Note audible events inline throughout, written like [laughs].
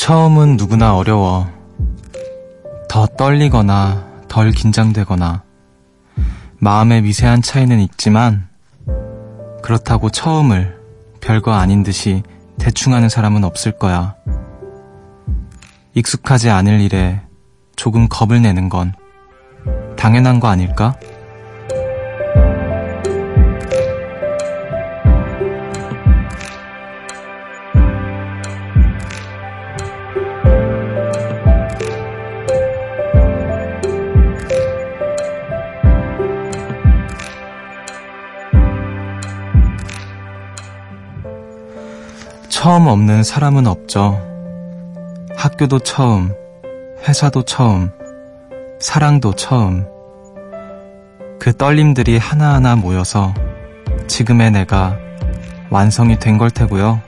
처음은 누구나 어려워. 더 떨리거나 덜 긴장되거나 마음의 미세한 차이는 있지만 그렇다고 처음을 별거 아닌 듯이 대충 하는 사람은 없을 거야. 익숙하지 않을 일에 조금 겁을 내는 건 당연한 거 아닐까? 처음 없는 사람은 없죠. 학교도 처음, 회사도 처음, 사랑도 처음. 그 떨림들이 하나하나 모여서 지금의 내가 완성이 된 걸 테고요.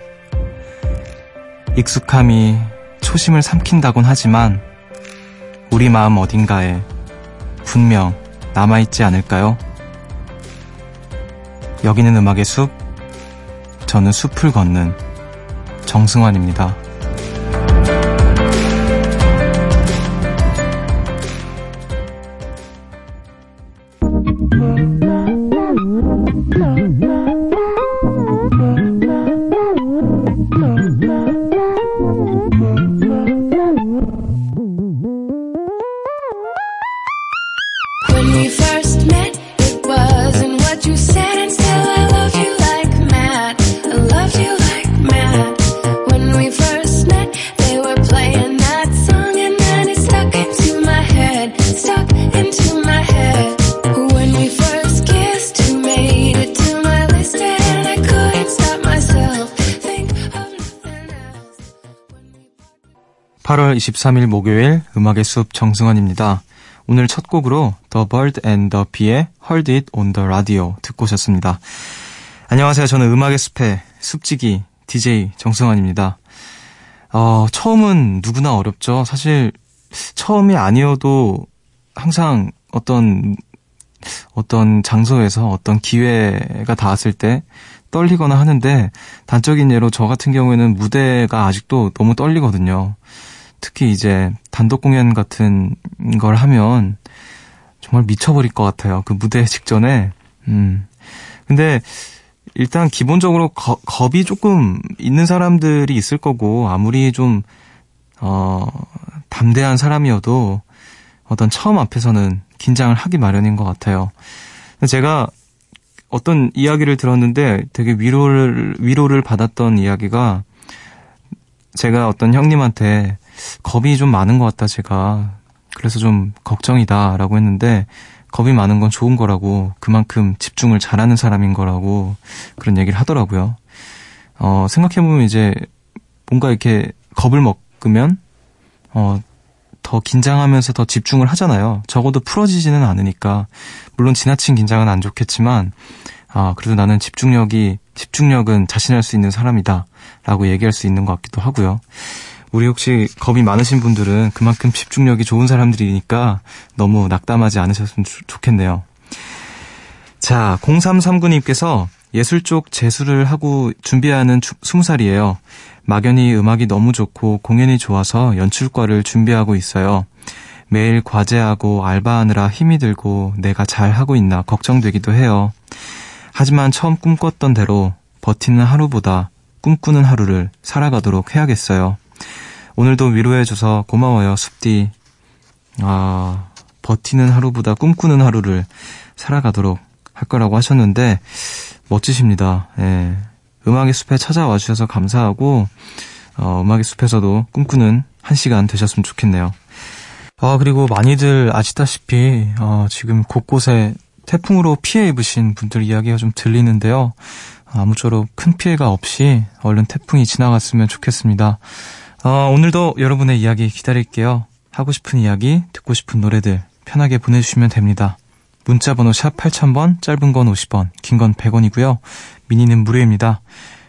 익숙함이 초심을 삼킨다곤 하지만 우리 마음 어딘가에 분명 남아있지 않을까요? 여기는 음악의 숲, 저는 숲을 걷는 정승환입니다. [laughs] 23일 목요일 음악의 숲 정승환입니다. 오늘 첫 곡으로 The Bird and the Bee의 Heard It on the Radio 듣고 오셨습니다. 안녕하세요. 저는 음악의 숲의 숲지기 DJ 정승환입니다. 어, 처음은 누구나 어렵죠. 사실 처음이 아니어도 항상 어떤 어떤 장소에서 어떤 기회가 닿았을 때 떨리거나 하는데 단적인 예로 저 같은 경우에는 무대가 아직도 너무 떨리거든요. 특히 이제 단독 공연 같은 걸 하면 정말 미쳐버릴 것 같아요. 그 무대 직전에. 음. 근데 일단 기본적으로 거, 겁이 조금 있는 사람들이 있을 거고 아무리 좀 어, 담대한 사람이어도 어떤 처음 앞에서는 긴장을 하기 마련인 것 같아요. 제가 어떤 이야기를 들었는데 되게 위로를 위로를 받았던 이야기가 제가 어떤 형님한테 겁이 좀 많은 것 같다, 제가. 그래서 좀 걱정이다 라고 했는데, 겁이 많은 건 좋은 거라고, 그만큼 집중을 잘하는 사람인 거라고, 그런 얘기를 하더라고요. 어, 생각해보면 이제, 뭔가 이렇게 겁을 먹으면, 어, 더 긴장하면서 더 집중을 하잖아요. 적어도 풀어지지는 않으니까. 물론 지나친 긴장은 안 좋겠지만, 아, 그래도 나는 집중력이, 집중력은 자신할 수 있는 사람이다. 라고 얘기할 수 있는 것 같기도 하고요. 우리 혹시 겁이 많으신 분들은 그만큼 집중력이 좋은 사람들이니까 너무 낙담하지 않으셨으면 좋겠네요. 자, 0339님께서 예술 쪽 재수를 하고 준비하는 20살이에요. 막연히 음악이 너무 좋고 공연이 좋아서 연출과를 준비하고 있어요. 매일 과제하고 알바하느라 힘이 들고 내가 잘 하고 있나 걱정되기도 해요. 하지만 처음 꿈꿨던 대로 버티는 하루보다 꿈꾸는 하루를 살아가도록 해야겠어요. 오늘도 위로해줘서 고마워요, 숲디. 아, 버티는 하루보다 꿈꾸는 하루를 살아가도록 할 거라고 하셨는데, 멋지십니다. 예. 음악의 숲에 찾아와 주셔서 감사하고, 어, 음악의 숲에서도 꿈꾸는 한 시간 되셨으면 좋겠네요. 아, 그리고 많이들 아시다시피, 어, 지금 곳곳에 태풍으로 피해 입으신 분들 이야기가 좀 들리는데요. 아무쪼록 큰 피해가 없이 얼른 태풍이 지나갔으면 좋겠습니다. 어, 오늘도 여러분의 이야기 기다릴게요. 하고 싶은 이야기, 듣고 싶은 노래들 편하게 보내주시면 됩니다. 문자 번호 샵 8000번, 짧은 건 50원, 긴 건 100원이고요. 미니는 무료입니다.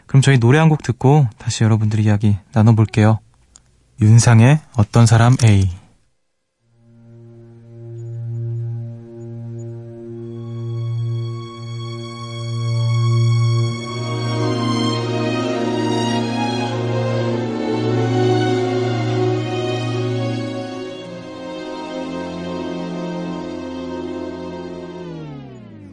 그럼 저희 노래 한 곡 듣고 다시 여러분들 이야기 나눠볼게요. 윤상의 어떤 사람 A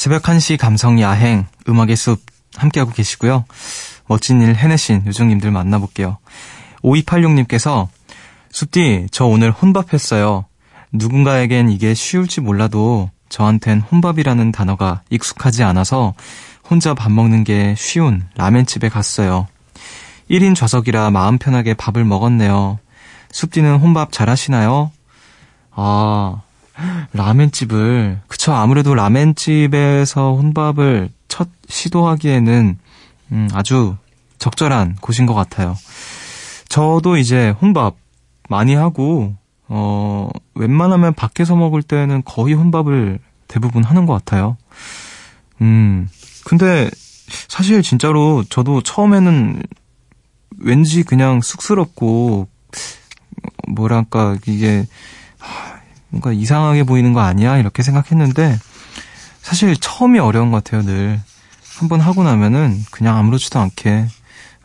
새벽 1시 감성 야행, 음악의 숲 함께하고 계시고요. 멋진 일 해내신 요정님들 만나볼게요. 5286님께서 숲디, 저 오늘 혼밥했어요. 누군가에겐 이게 쉬울지 몰라도 저한텐 혼밥이라는 단어가 익숙하지 않아서 혼자 밥 먹는 게 쉬운 라멘집에 갔어요. 1인 좌석이라 마음 편하게 밥을 먹었네요. 숲디는 혼밥 잘하시나요? 아, 라멘집을, 그쵸. 아무래도 라멘집에서 혼밥을 첫 시도하기에는, 음, 아주 적절한 곳인 것 같아요. 저도 이제 혼밥 많이 하고, 어, 웬만하면 밖에서 먹을 때는 거의 혼밥을 대부분 하는 것 같아요. 음, 근데 사실 진짜로 저도 처음에는 왠지 그냥 쑥스럽고, 뭐랄까, 이게, 뭔가 이상하게 보이는 거 아니야? 이렇게 생각했는데 사실 처음이 어려운 것 같아요, 늘. 한번 하고 나면은 그냥 아무렇지도 않게,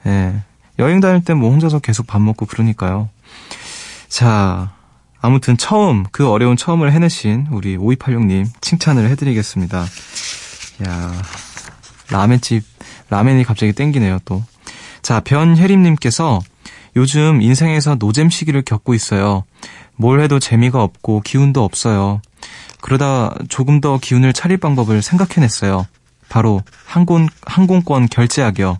예. 여행 다닐 때 뭐 혼자서 계속 밥 먹고 그러니까요. 자, 아무튼 처음, 그 어려운 처음을 해내신 우리 5286님 칭찬을 해드리겠습니다. 야 라멘집, 라멘이 갑자기 땡기네요, 또. 자, 변혜림님께서 요즘 인생에서 노잼 시기를 겪고 있어요. 뭘 해도 재미가 없고 기운도 없어요. 그러다 조금 더 기운을 차릴 방법을 생각해냈어요. 바로 항공, 항공권 결제하기요.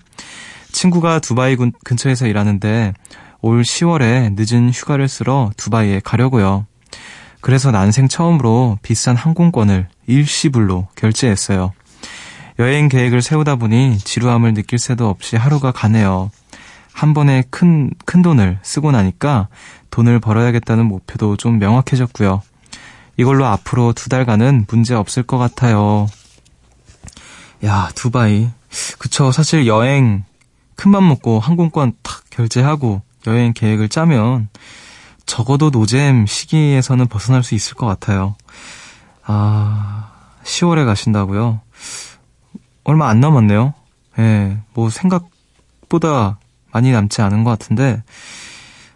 친구가 두바이 군, 근처에서 일하는데 올 10월에 늦은 휴가를 쓰러 두바이에 가려고요. 그래서 난생 처음으로 비싼 항공권을 일시불로 결제했어요. 여행 계획을 세우다 보니 지루함을 느낄 새도 없이 하루가 가네요. 한 번에 큰, 큰 돈을 쓰고 나니까 돈을 벌어야겠다는 목표도 좀 명확해졌고요. 이걸로 앞으로 두 달간은 문제 없을 것 같아요. 야, 두바이. 그쵸. 사실 여행 큰 맘 먹고 항공권 탁 결제하고 여행 계획을 짜면 적어도 노잼 시기에서는 벗어날 수 있을 것 같아요. 아, 10월에 가신다고요? 얼마 안 남았네요. 예, 네, 뭐 생각보다 많이 남지 않은 것 같은데,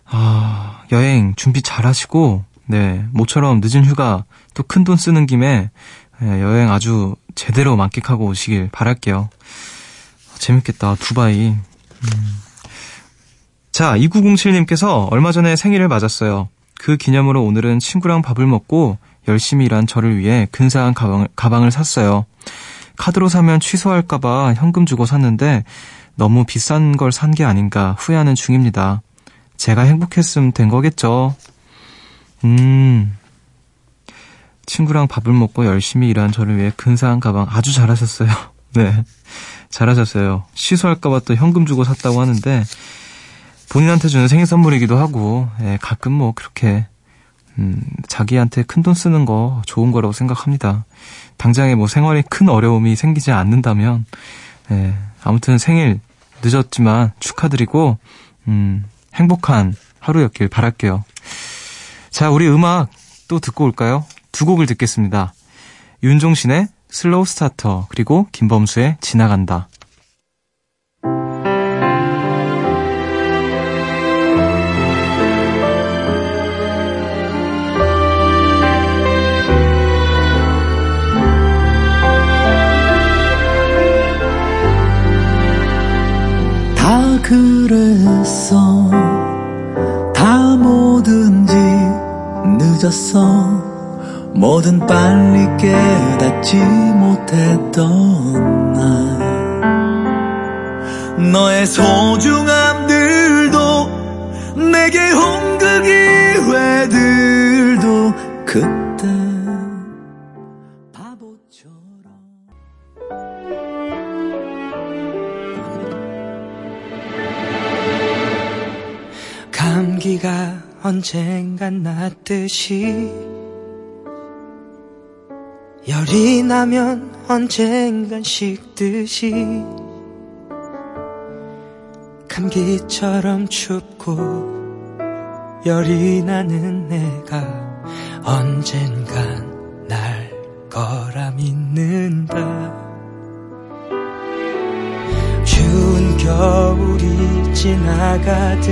아, 여행 준비 잘 하시고, 네, 모처럼 늦은 휴가 또 큰 돈 쓰는 김에 네, 여행 아주 제대로 만끽하고 오시길 바랄게요. 재밌겠다, 두바이. 음. 자, 2907님께서 얼마 전에 생일을 맞았어요. 그 기념으로 오늘은 친구랑 밥을 먹고 열심히 일한 저를 위해 근사한 가방을, 가방을 샀어요. 카드로 사면 취소할까봐 현금 주고 샀는데 너무 비싼 걸 산 게 아닌가 후회하는 중입니다. 제가 행복했으면 된 거겠죠. 음. 친구랑 밥을 먹고 열심히 일한 저를 위해 근사한 가방 아주 잘하셨어요. [laughs] 네. 잘하셨어요. 취소할까봐 또 현금 주고 샀다고 하는데, 본인한테 주는 생일 선물이기도 하고, 예, 가끔 뭐 그렇게, 음, 자기한테 큰 돈 쓰는 거 좋은 거라고 생각합니다. 당장에 뭐 생활에 큰 어려움이 생기지 않는다면, 예, 아무튼 생일 늦었지만 축하드리고, 음, 행복한 하루였길 바랄게요. 자, 우리 음악 또 듣고 올까요? 두 곡을 듣겠습니다. 윤종신의 Slow Starter, 그리고 김범수의 지나간다. 그랬어. 다 뭐든지 늦었어. 뭐든 빨리 깨닫지 못했던 날 너의 소중함들도 내게 온 그 기회들도 언젠간 났듯이 열이 나면 언젠간 식듯이 감기처럼 춥고 열이 나는 내가 언젠간 날 거라 믿는다. 추운 겨울이 지나가듯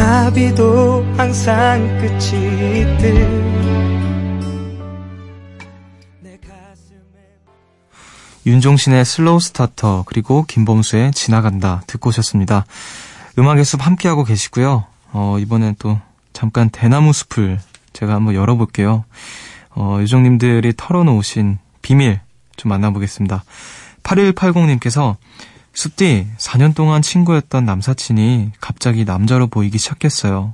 장마비도 항상 끝이 있듯 윤종신의 Slow Starter 그리고 김범수의 지나간다 듣고 오셨습니다. 음악의 숲 함께하고 계시고요. 어, 이번엔 또 잠깐 대나무 숲을 제가 한번 열어볼게요. 어, 요정님들이 털어놓으신 비밀 좀 만나보겠습니다. 8180님께서 숲디 4년 동안 친구였던 남사친이 갑자기 남자로 보이기 시작했어요.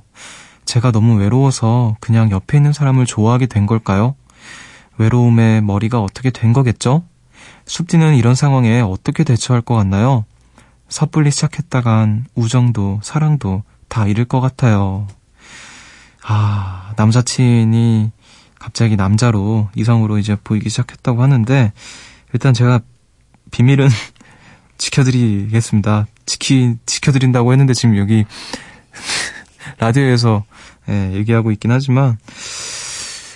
제가 너무 외로워서 그냥 옆에 있는 사람을 좋아하게 된 걸까요? 외로움에 머리가 어떻게 된 거겠죠? 숲디는 이런 상황에 어떻게 대처할 것 같나요? 섣불리 시작했다간 우정도 사랑도 다 잃을 것 같아요. 아, 남사친이 갑자기 남자로 이성으로 이제 보이기 시작했다고 하는데 일단 제가 비밀은 지켜드리겠습니다. 지키 지켜드린다고 했는데 지금 여기 [laughs] 라디오에서 예, 얘기하고 있긴 하지만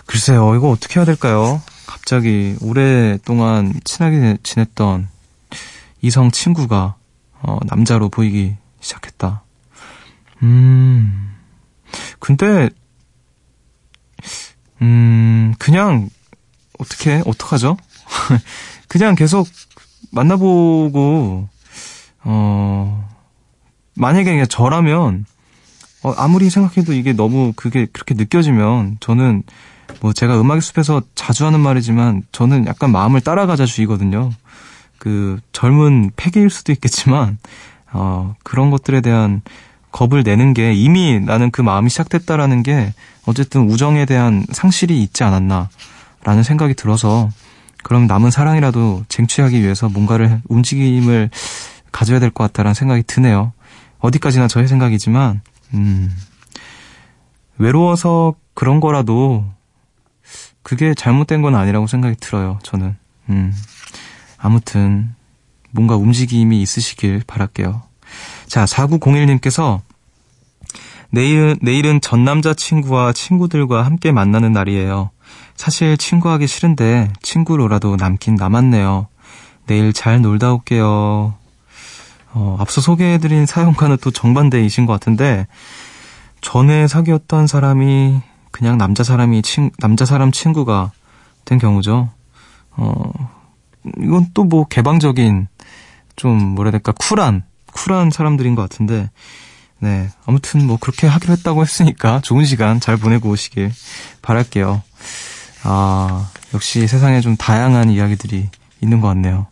글쎄요 이거 어떻게 해야 될까요? 갑자기 오랫동안 친하게 지냈던 이성 친구가 어, 남자로 보이기 시작했다. 음, 근데, 음, 그냥, 어떻게, 어떡하죠? [laughs] 그냥 계속 만나보고, 어, 만약에 그냥 저라면, 어, 아무리 생각해도 이게 너무 그게 그렇게 느껴지면, 저는, 뭐 제가 음악의 숲에서 자주 하는 말이지만, 저는 약간 마음을 따라가자 주의거든요. 그 젊은 패기일 수도 있겠지만 어 그런 것들에 대한 겁을 내는 게 이미 나는 그 마음이 시작됐다라는 게 어쨌든 우정에 대한 상실이 있지 않았나라는 생각이 들어서 그럼 남은 사랑이라도 쟁취하기 위해서 뭔가를 움직임을 가져야 될 것 같다라는 생각이 드네요. 어디까지나 저의 생각이지만 음 외로워서 그런 거라도 그게 잘못된 건 아니라고 생각이 들어요. 저는 음. 아무튼 뭔가 움직임이 있으시길 바랄게요. 자, 4901님께서 내일은, 내일은 전 남자친구와 친구들과 함께 만나는 날이에요. 사실 친구하기 싫은데 친구로라도 남긴 남았네요. 내일 잘 놀다 올게요. 어, 앞서 소개해드린 사연과는 또 정반대이신 것 같은데, 전에 사귀었던 사람이 그냥 남자 사람이 친, 남자 사람 친구가 된 경우죠. 어, 이건 또 뭐 개방적인 좀 뭐라 해야 될까 쿨한 쿨한 사람들인 것 같은데 네 아무튼 뭐 그렇게 하기로 했다고 했으니까 좋은 시간 잘 보내고 오시길 바랄게요. 아 역시 세상에 좀 다양한 이야기들이 있는 것 같네요.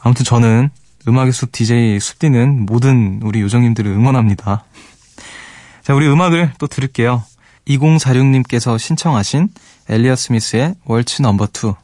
아무튼 저는 음악의 숲 DJ 숲디는 모든 우리 요정님들을 응원합니다. 자 우리 음악을 또 들을게요. 2046님께서 신청하신 엘리어 스미스의 월츠 넘버 2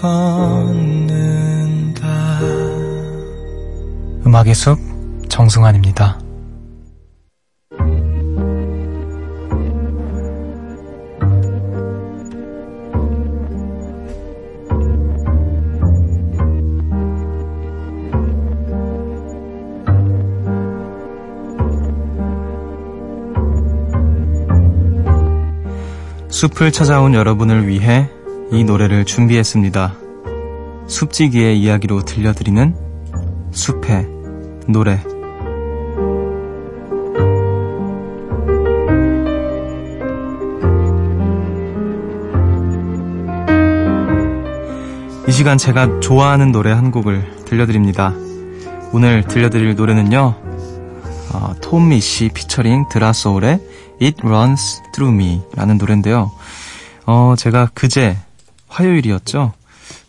걷는다 음악의 숲 정승환입니다. 숲을 찾아온 여러분을 위해 이 노래를 준비했습니다. 숲지기의 이야기로 들려드리는 숲의 노래. 이 시간 제가 좋아하는 노래 한 곡을 들려드립니다. 오늘 들려드릴 노래는요, 어, 톰미 씨 피처링 드라소울의 It Runs Through Me 라는 노래인데요. 어, 제가 그제 화요일이었죠.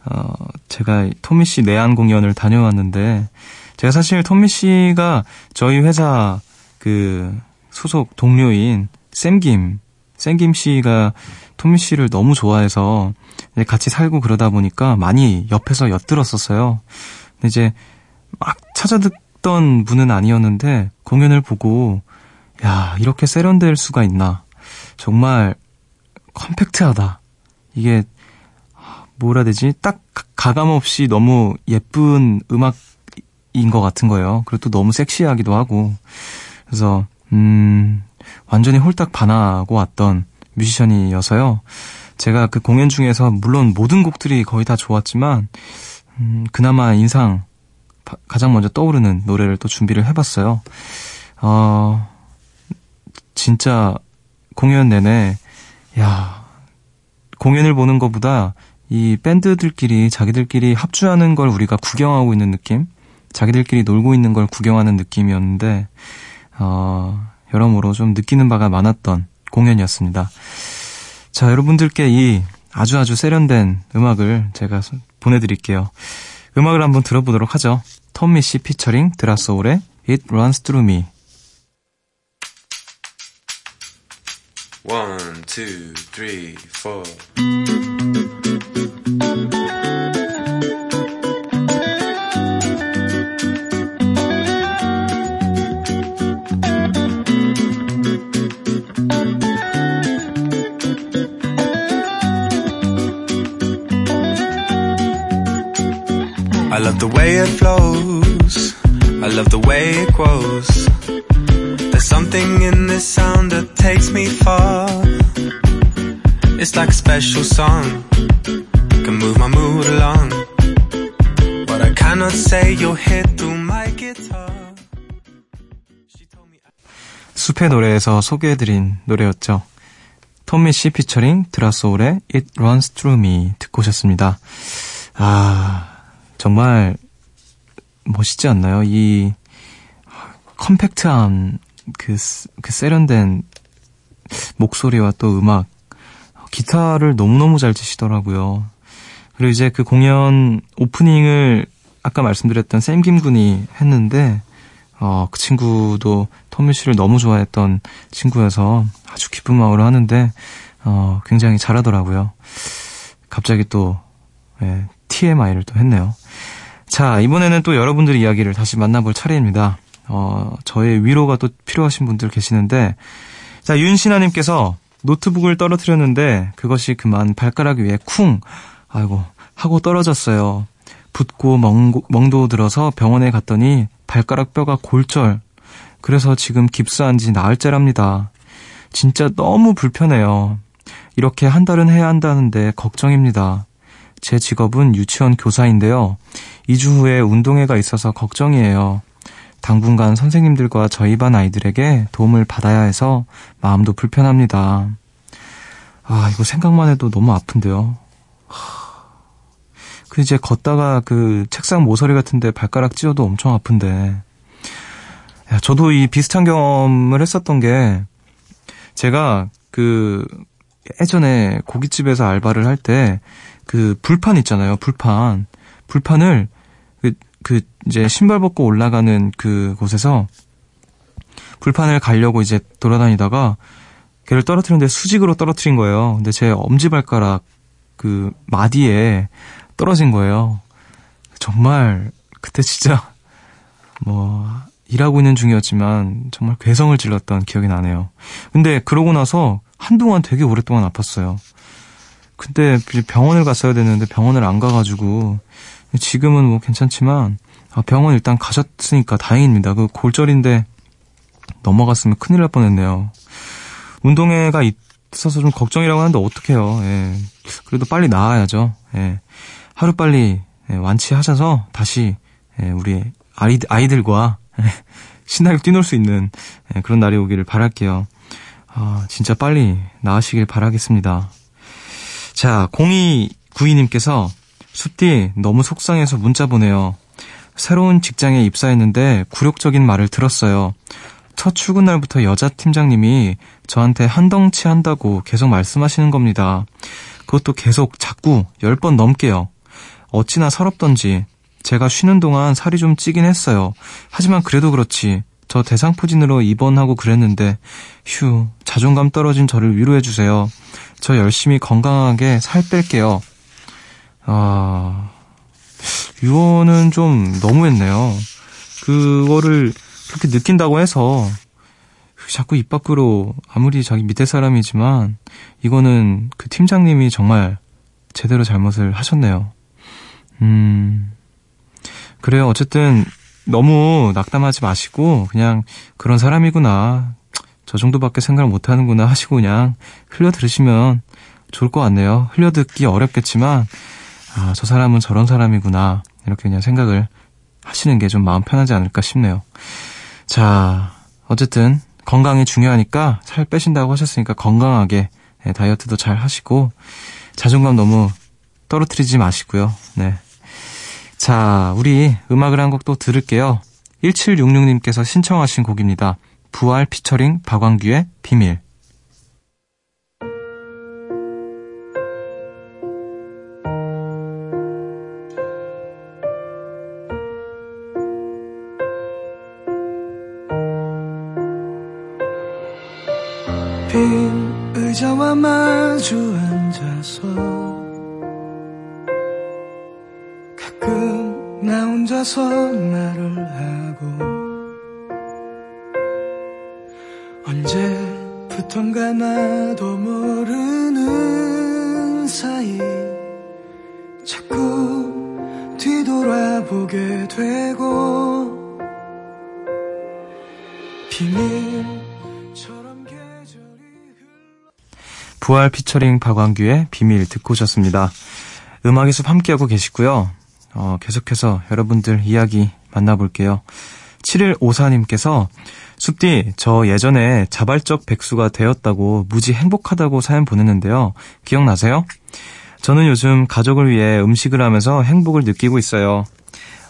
어, 제가 톰미 씨 내한 공연을 다녀왔는데, 제가 사실 톰미 씨가 저희 회사 그 소속 동료인 샘김, 샘김 씨가 톰미 씨를 너무 좋아해서 같이 살고 그러다 보니까 많이 옆에서 엿들었었어요. 근데 이제 막 찾아듣던 분은 아니었는데 공연을 보고 야 이렇게 세련될 수가 있나 정말 컴팩트하다 이게 뭐라 해야 되지? 딱 가감 없이 너무 예쁜 음악인 것 같은 거예요. 그리고 또 너무 섹시하기도 하고. 그래서 음 완전히 홀딱 반하고 왔던 뮤지션이어서요. 제가 그 공연 중에서 물론 모든 곡들이 거의 다 좋았지만 음, 그나마 인상 가장 먼저 떠오르는 노래를 또 준비를 해봤어요. 어, 진짜 공연 내내 야 공연을 보는 것보다 이 밴드들끼리 자기들끼리 합주하는 걸 우리가 구경하고 있는 느낌, 자기들끼리 놀고 있는 걸 구경하는 느낌이었는데 어, 여러모로 좀 느끼는 바가 많았던 공연이었습니다. 자, 여러분들께 이 아주 아주 세련된 음악을 제가 보내드릴게요. 음악을 한번 들어보도록 하죠. 톰미 씨 피처링 드라소울의 It Runs Through Me. One, two, three, four. I love the way it flows. I love the way it grows. There's something in this sound that takes me far. It's like a special song. Can move my mood along. But I cannot say you'll hit through my guitar. 숲의 노래에서 소개해드린 노래였죠. 톰미 씨 피처링 드라소울의 It Runs Through Me 듣고 오셨습니다. 아, 정말 멋있지 않나요? 이 컴팩트한 그, 그 세련된 목소리와 또 음악, 기타를 너무너무 잘 치시더라고요. 그리고 이제 그 공연 오프닝을 아까 말씀드렸던 샘 김 군이 했는데, 어, 그 친구도 터미 씨를 너무 좋아했던 친구여서 아주 기쁜 마음으로 하는데, 어, 굉장히 잘하더라고요. 갑자기 또, 예, TMI를 또 했네요. 자, 이번에는 또 여러분들의 이야기를 다시 만나볼 차례입니다. 어, 저의 위로가 또 필요하신 분들 계시는데, 자, 윤신아님께서 노트북을 떨어뜨렸는데, 그것이 그만 발가락 위에 쿵! 아이고, 하고 떨어졌어요. 붓고 멍, 멍도 들어서 병원에 갔더니 발가락 뼈가 골절. 그래서 지금 깁스한 지 나흘째랍니다. 진짜 너무 불편해요. 이렇게 한 달은 해야 한다는데 걱정입니다. 제 직업은 유치원 교사인데요. 2주 후에 운동회가 있어서 걱정이에요. 당분간 선생님들과 저희 반 아이들에게 도움을 받아야 해서 마음도 불편합니다. 아, 이거 생각만 해도 너무 아픈데요. 그 이제 걷다가 그 책상 모서리 같은데 발가락 찧어도 엄청 아픈데. 야, 저도 이 비슷한 경험을 했었던 게 제가 그 예전에 고깃집에서 알바를 할 때 그 불판 있잖아요. 불판. 불판을 그, 그 이제 신발 벗고 올라가는 그 곳에서 불판을 가려고 이제 돌아다니다가 걔를 떨어뜨리는데 수직으로 떨어뜨린 거예요. 근데 제 엄지발가락 그 마디에 떨어진 거예요. 정말 그때 진짜 뭐 일하고 있는 중이었지만 정말 괴성을 질렀던 기억이 나네요. 근데 그러고 나서 한동안 되게 오랫동안 아팠어요. 근데 병원을 갔어야 됐는데 병원을 안 가가지고 지금은 뭐 괜찮지만 아, 병원 일단 가셨으니까 다행입니다. 그 골절인데 넘어갔으면 큰일 날 뻔했네요. 운동회가 같아서 좀 걱정이라고 하는데 어떡해요. 예. 그래도 빨리 나아야죠. 예. 하루 빨리 예, 완치하셔서 다시 예, 우리 아이들과 예, 신나게 뛰놀 수 있는 예, 그런 날이 오기를 바랄게요. 아, 진짜 빨리 나으시길 바라겠습니다. 자, 0292님께서 숲디 너무 속상해서 문자 보내요. 새로운 직장에 입사했는데 굴욕적인 말을 들었어요. 첫 출근 날부터 여자 팀장님이 저한테 한 덩치 한다고 계속 말씀하시는 겁니다. 그것도 계속 자꾸 10번 넘게요. 어찌나 서럽던지 제가 쉬는 동안 살이 좀 찌긴 했어요. 하지만 그래도 그렇지. 저 대상포진으로 입원하고 그랬는데 휴 자존감 떨어진 저를 위로해 주세요. 저 열심히 건강하게 살 뺄게요. 아 유언은 좀 너무했네요. 그거를 그렇게 느낀다고 해서 자꾸 입 밖으로 아무리 자기 밑에 사람이지만 이거는 그 팀장님이 정말 제대로 잘못을 하셨네요. 음, 그래요. 어쨌든 너무 낙담하지 마시고 그냥 그런 사람이구나. 저 정도밖에 생각을 못 하는구나 하시고 그냥 흘려 들으시면 좋을 것 같네요. 흘려 듣기 어렵겠지만 아, 저 사람은 저런 사람이구나. 이렇게 그냥 생각을 하시는 게 좀 마음 편하지 않을까 싶네요. 자, 어쨌든 건강이 중요하니까 살 빼신다고 하셨으니까 건강하게 네, 다이어트도 잘 하시고 자존감 너무 떨어뜨리지 마시고요. 네. 자, 우리 음악을 한 곡 또 들을게요. 1766님께서 신청하신 곡입니다. 부활 피처링 박광규의 비밀. 빈 의자와 마주 앉아서 나 혼자서 말을 하고 언제부턴가 나도 모르는 사이 자꾸 뒤돌아보게 되고 비밀 부활 피처링 박광규의 비밀 듣고 오셨습니다. 음악의 숲 함께하고 계시고요. 어, 계속해서 여러분들 이야기 만나볼게요. 7154님께서 숲디, 저 예전에 자발적 백수가 되었다고 무지 행복하다고 사연 보냈는데요. 기억나세요? 저는 요즘 가족을 위해 음식을 하면서 행복을 느끼고 있어요.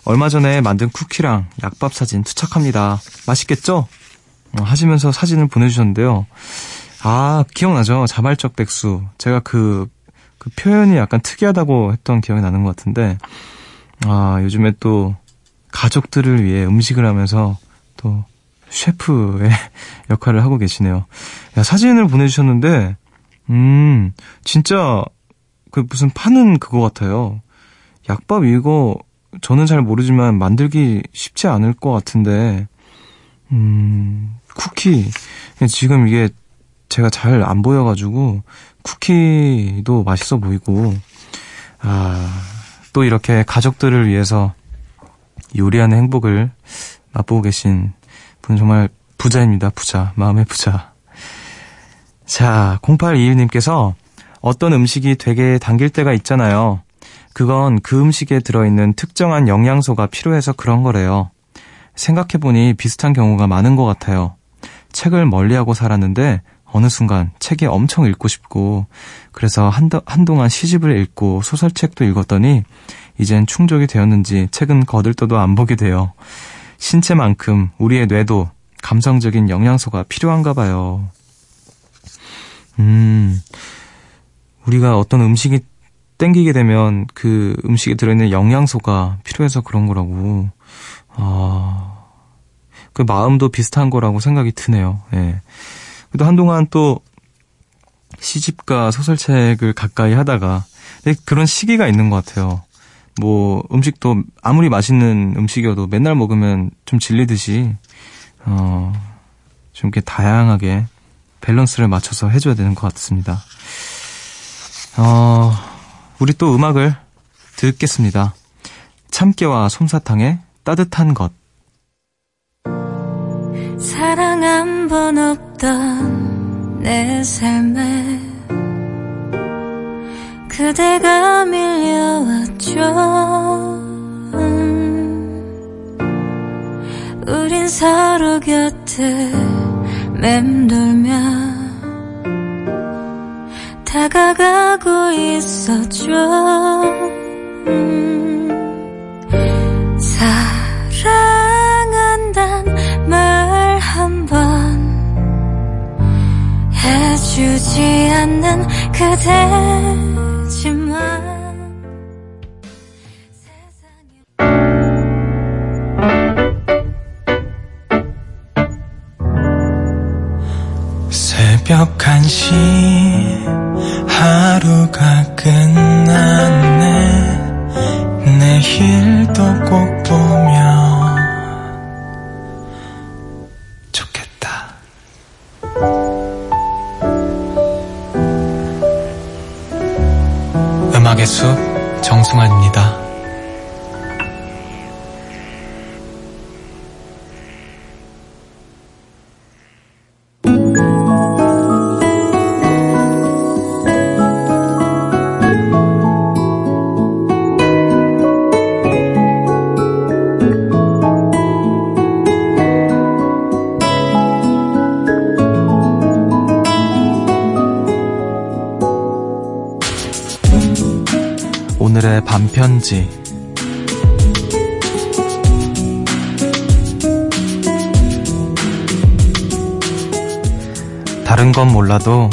얼마 전에 만든 쿠키랑 약밥 사진 투착합니다. 맛있겠죠? 어, 하시면서 사진을 보내주셨는데요. 아, 기억나죠? 자발적 백수. 제가 그, 그 표현이 약간 특이하다고 했던 기억이 나는 것 같은데, 아, 요즘에 또 가족들을 위해 음식을 하면서 또 셰프의 [laughs] 역할을 하고 계시네요. 야, 사진을 보내주셨는데, 음, 진짜 그 무슨 파는 그거 같아요. 약밥 이거 저는 잘 모르지만 만들기 쉽지 않을 것 같은데, 음, 쿠키. 지금 이게 제가 잘 안 보여가지고 쿠키도 맛있어 보이고 아, 또 이렇게 가족들을 위해서 요리하는 행복을 맛보고 계신 분 정말 부자입니다. 부자. 마음의 부자. 자, 0821님께서 어떤 음식이 되게 당길 때가 있잖아요. 그건 그 음식에 들어있는 특정한 영양소가 필요해서 그런 거래요. 생각해보니 비슷한 경우가 많은 것 같아요. 책을 멀리하고 살았는데 어느 순간 책이 엄청 읽고 싶고 그래서 한도, 한동안 시집을 읽고 소설책도 읽었더니 이젠 충족이 되었는지 책은 거들떠도 안 보게 돼요. 신체만큼 우리의 뇌도 감성적인 영양소가 필요한가 봐요. 음, 우리가 어떤 음식이 땡기게 되면 그 음식에 들어있는 영양소가 필요해서 그런 거라고. 아, 그 마음도 비슷한 거라고 생각이 드네요. 예. 네. 그래도 한동안 또 시집과 소설책을 가까이 하다가 그런 시기가 있는 것 같아요. 뭐 음식도 아무리 맛있는 음식이어도 맨날 먹으면 좀 질리듯이 어, 좀 이렇게 다양하게 밸런스를 맞춰서 해줘야 되는 것 같습니다. 어, 우리 또 음악을 듣겠습니다. 참깨와 솜사탕의 따뜻한 것. 사랑 한 번 없던 내 삶에 그대가 밀려왔죠. 음, 우린 서로 곁에 맴돌며 다가가고 있었죠. 음, 않는 그대지만 새벽 1시 하루가 끝났네. 내일도 꼭 정승환입니다 편지 다른 건 몰라도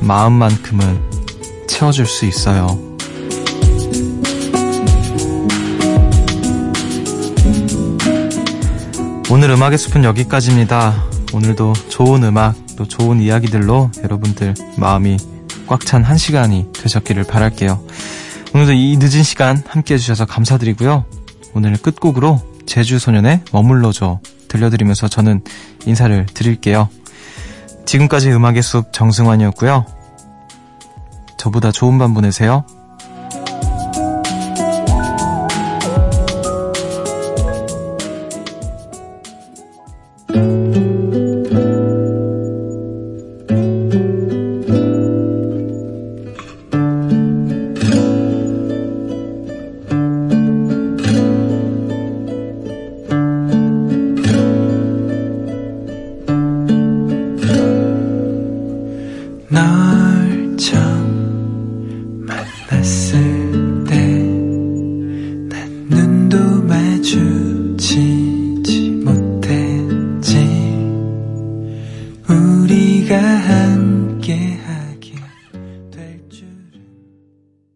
마음만큼은 채워줄 수 있어요. 오늘 음악의 숲은 여기까지입니다. 오늘도 좋은 음악 또 좋은 이야기들로 여러분들 마음이 꽉 찬 한 시간이 되셨기를 바랄게요. 오늘도 이 늦은 시간 함께 해주셔서 감사드리고요. 오늘 끝곡으로 제주 소년의 머물러줘 들려드리면서 저는 인사를 드릴게요. 지금까지 음악의 숲 정승환이었고요. 저보다 좋은 밤 보내세요.